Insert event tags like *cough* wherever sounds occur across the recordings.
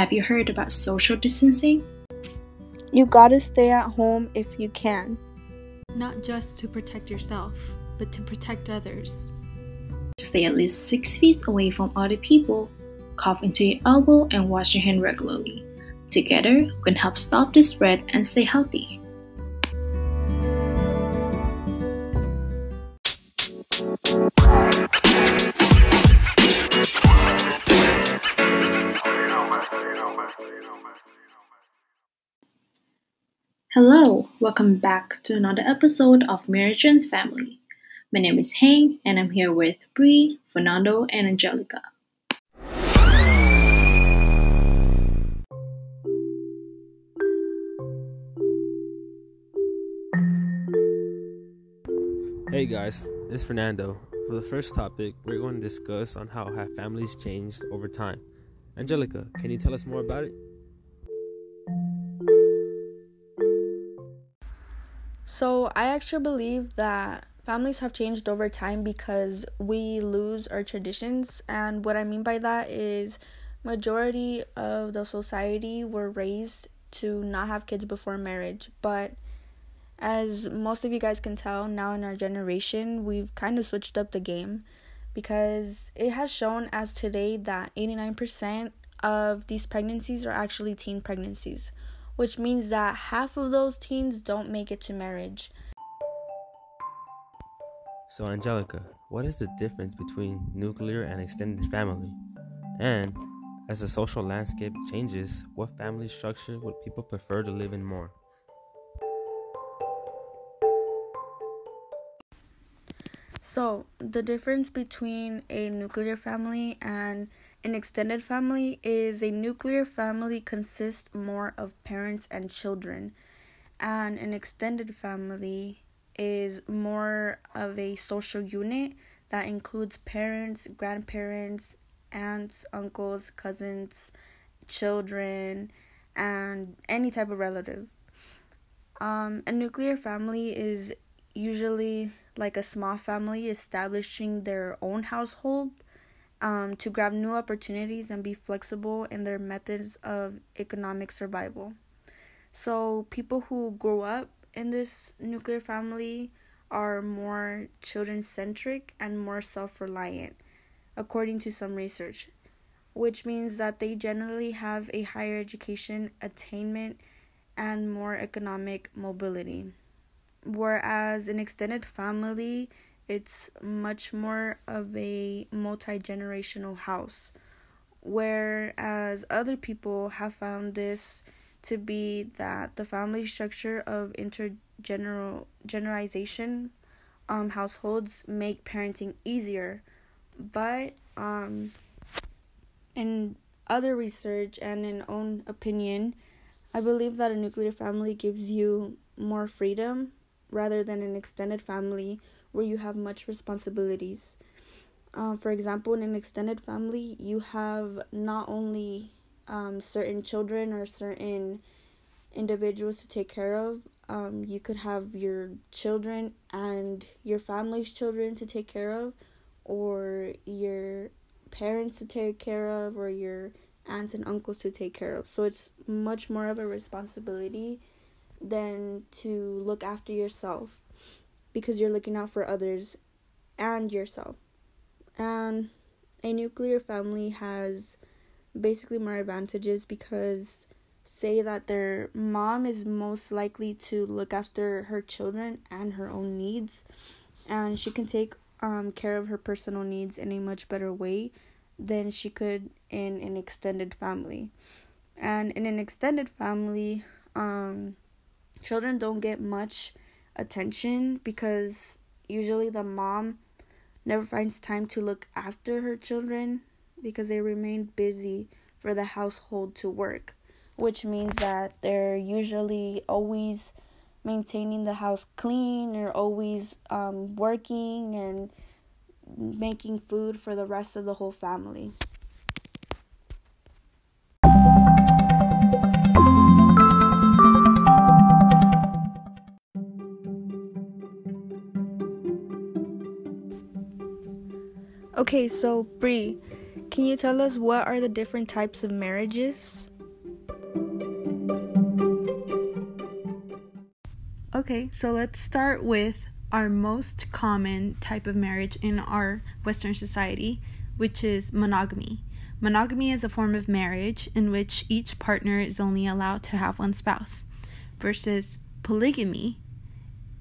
Have you heard about social distancing? You gotta stay at home if you can. Not just to protect yourself, but to protect others. Stay at least six feet away from other people. Cough into your elbow and wash your hand regularly. Together, we can help stop the spread and stay healthy. Welcome back to another episode of Marriage Family. My name is Hang, and I'm here with Bree, Fernando, and Angelica. Hey guys, is Fernando. For the first topic, we're going to discuss on how have families changed over time. Angelica, can you tell us more about it? So, I actually believe that families have changed over time because we lose our traditions and what I mean by that is majority of the society were raised to not have kids before marriage, but as most of you guys can tell now in our generation, we've kind of switched up the game because it has shown as today that 89% of these pregnancies are actually teen pregnancies which means that half of those teens don't make it to marriage. So, Angelica, what is the difference between nuclear and extended family? And as the social landscape changes, what family structure would people prefer to live in more? So, the difference between a nuclear family and an extended family is a nuclear family consists more of parents and children, and an extended family is more of a social unit that includes parents, grandparents, aunts, uncles, cousins, children, and any type of relative. Um, a nuclear family is usually like a small family establishing their own household um, to grab new opportunities and be flexible in their methods of economic survival. So, people who grow up in this nuclear family are more children centric and more self reliant, according to some research, which means that they generally have a higher education attainment and more economic mobility. Whereas an extended family it's much more of a multi generational house. Whereas other people have found this to be that the family structure of intergeneral generalization um, households make parenting easier. But um, in other research and in own opinion, I believe that a nuclear family gives you more freedom rather than an extended family where you have much responsibilities. Um, for example, in an extended family, you have not only um, certain children or certain individuals to take care of, um, you could have your children and your family's children to take care of, or your parents to take care of, or your aunts and uncles to take care of. So it's much more of a responsibility than to look after yourself because you're looking out for others and yourself. And a nuclear family has basically more advantages because say that their mom is most likely to look after her children and her own needs and she can take um, care of her personal needs in a much better way than she could in an extended family and in an extended family um, children don't get much attention because usually the mom never finds time to look after her children because they remain busy for the household to work, which means that they're usually always maintaining the house clean or always um, working and making food for the rest of the whole family. Okay, so Bree, can you tell us what are the different types of marriages? Okay, so let's start with our most common type of marriage in our Western society, which is monogamy. Monogamy is a form of marriage in which each partner is only allowed to have one spouse, versus polygamy,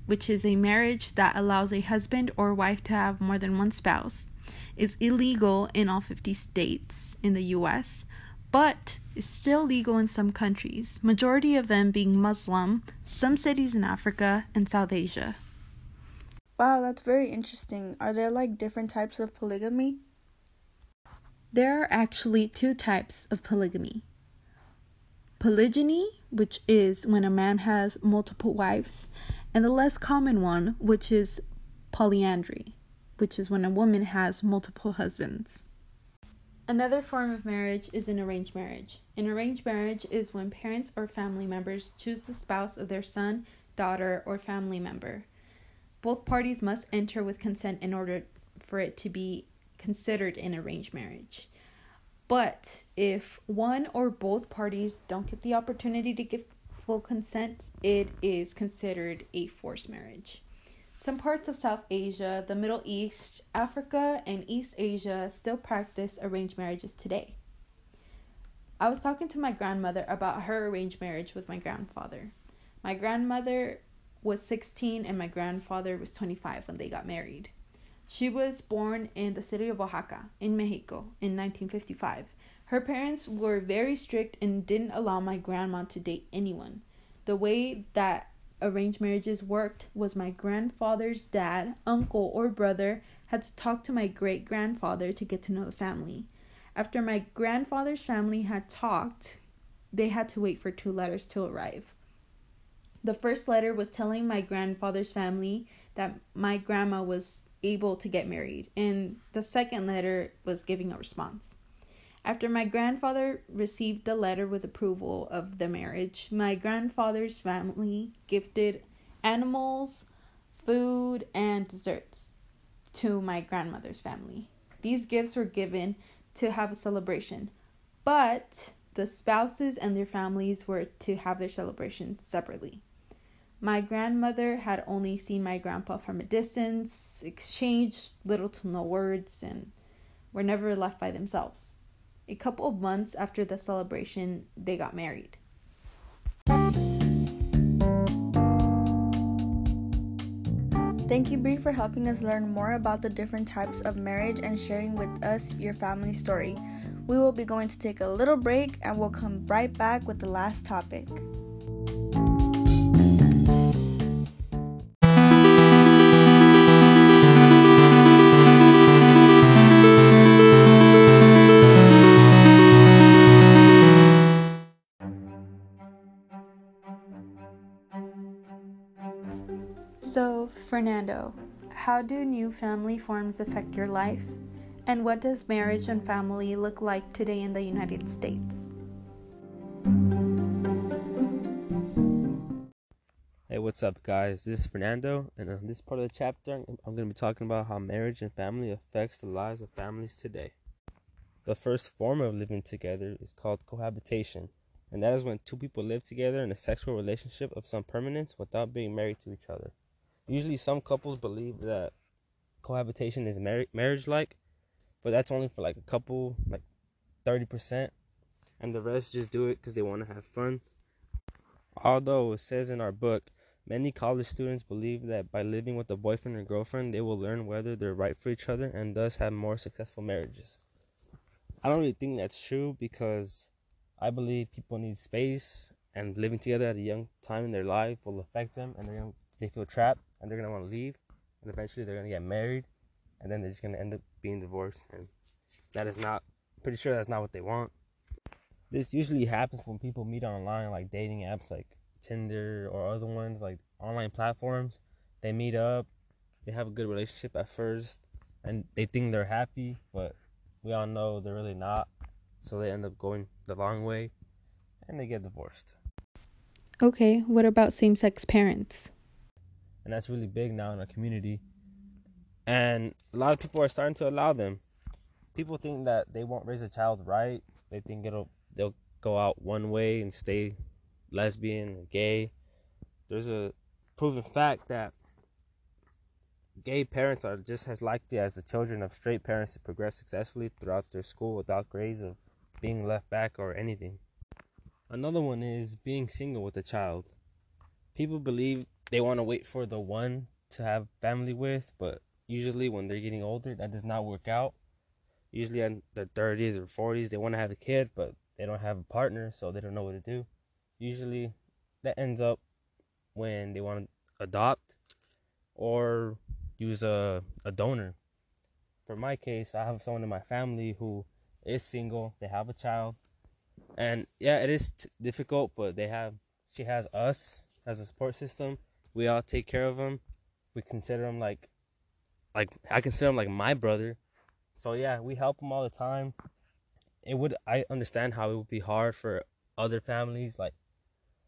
which is a marriage that allows a husband or wife to have more than one spouse is illegal in all 50 states in the US, but is still legal in some countries, majority of them being Muslim, some cities in Africa and South Asia. Wow, that's very interesting. Are there like different types of polygamy? There are actually two types of polygamy polygyny, which is when a man has multiple wives, and the less common one, which is polyandry, which is when a woman has multiple husbands. Another form of marriage is an arranged marriage. An arranged marriage is when parents or family members choose the spouse of their son, daughter, or family member. Both parties must enter with consent in order for it to be considered an arranged marriage. But if one or both parties don't get the opportunity to give full consent, it is considered a forced marriage. Some parts of South Asia, the Middle East, Africa, and East Asia still practice arranged marriages today. I was talking to my grandmother about her arranged marriage with my grandfather. My grandmother was 16 and my grandfather was 25 when they got married. She was born in the city of Oaxaca, in Mexico, in 1955. Her parents were very strict and didn't allow my grandma to date anyone. The way that arranged marriages worked was my grandfather's dad, uncle, or brother had to talk to my great grandfather to get to know the family. After my grandfather's family had talked, they had to wait for two letters to arrive. The first letter was telling my grandfather's family that my grandma was able to get married, and the second letter was giving a response. After my grandfather received the letter with approval of the marriage, my grandfather's family gifted animals, food, and desserts to my grandmother's family. These gifts were given to have a celebration, but the spouses and their families were to have their celebration separately. My grandmother had only seen my grandpa from a distance, exchanged little to no words, and were never left by themselves. A couple of months after the celebration, they got married. Thank you, Bree, for helping us learn more about the different types of marriage and sharing with us your family story. We will be going to take a little break and we'll come right back with the last topic. Fernando, how do new family forms affect your life? And what does marriage and family look like today in the United States? Hey, what's up, guys? This is Fernando, and on this part of the chapter, I'm going to be talking about how marriage and family affects the lives of families today. The first form of living together is called cohabitation, and that is when two people live together in a sexual relationship of some permanence without being married to each other. Usually, some couples believe that cohabitation is mar- marriage like, but that's only for like a couple, like 30%, and the rest just do it because they want to have fun. Although it says in our book, many college students believe that by living with a boyfriend or girlfriend, they will learn whether they're right for each other and thus have more successful marriages. I don't really think that's true because I believe people need space and living together at a young time in their life will affect them and they're gonna, they feel trapped and they're gonna want to leave, and eventually they're gonna get married, and then they're just gonna end up being divorced, and that is not. Pretty sure that's not what they want. This usually happens when people meet online, like dating apps, like Tinder or other ones, like online platforms. They meet up, they have a good relationship at first, and they think they're happy, but we all know they're really not. So they end up going the long way, and they get divorced. Okay, what about same sex parents? And that's really big now in our community. And a lot of people are starting to allow them. People think that they won't raise a child right. They think it'll they'll go out one way and stay lesbian or gay. There's a proven fact that gay parents are just as likely as the children of straight parents to progress successfully throughout their school without grades of being left back or anything. Another one is being single with a child. People believe they want to wait for the one to have family with, but usually when they're getting older, that does not work out. Usually in their 30s or 40s, they want to have a kid, but they don't have a partner, so they don't know what to do. Usually that ends up when they want to adopt or use a, a donor. For my case, I have someone in my family who is single, they have a child, and yeah, it is t- difficult, but they have she has us as a support system. We all take care of them. We consider them like like I consider him like my brother. So yeah, we help him all the time. It would I understand how it would be hard for other families like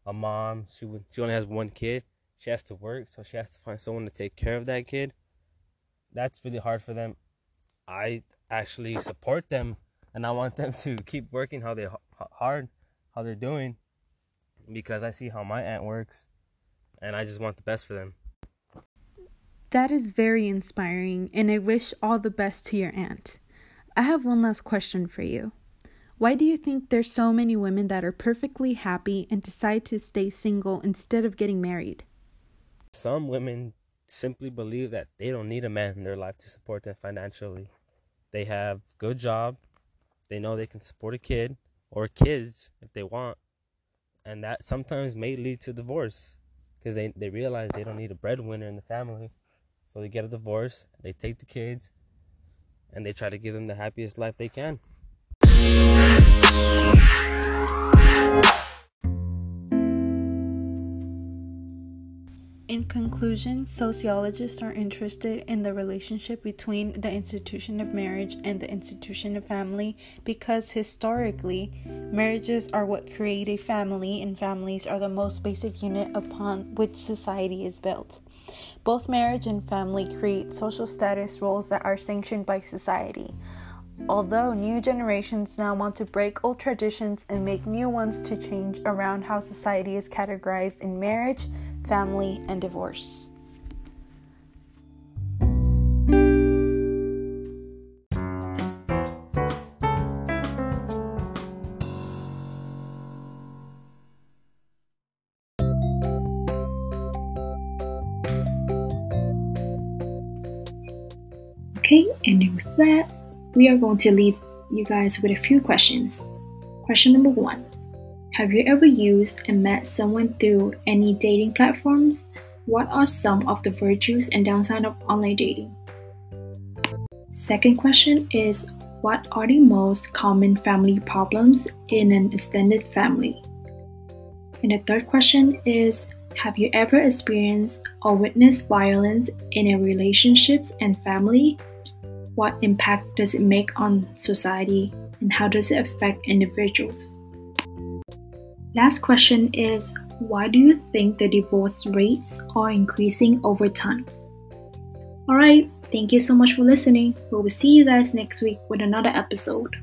a mom, she would she only has one kid. She has to work, so she has to find someone to take care of that kid. That's really hard for them. I actually support them and I want them *laughs* to keep working how they hard how they're doing because I see how my aunt works and I just want the best for them. That is very inspiring, and I wish all the best to your aunt. I have one last question for you. Why do you think there's so many women that are perfectly happy and decide to stay single instead of getting married? Some women simply believe that they don't need a man in their life to support them financially. They have good job, they know they can support a kid or kids if they want, and that sometimes may lead to divorce because they, they realize they don't need a breadwinner in the family. So they get a divorce, they take the kids, and they try to give them the happiest life they can. In conclusion, sociologists are interested in the relationship between the institution of marriage and the institution of family because historically, marriages are what create a family, and families are the most basic unit upon which society is built. Both marriage and family create social status roles that are sanctioned by society. Although new generations now want to break old traditions and make new ones to change around how society is categorized in marriage, family, and divorce. Okay, and with that, we are going to leave you guys with a few questions. Question number one Have you ever used and met someone through any dating platforms? What are some of the virtues and downside of online dating? Second question is What are the most common family problems in an extended family? And the third question is Have you ever experienced or witnessed violence in a relationships and family? What impact does it make on society and how does it affect individuals? Last question is why do you think the divorce rates are increasing over time? Alright, thank you so much for listening. We will see you guys next week with another episode.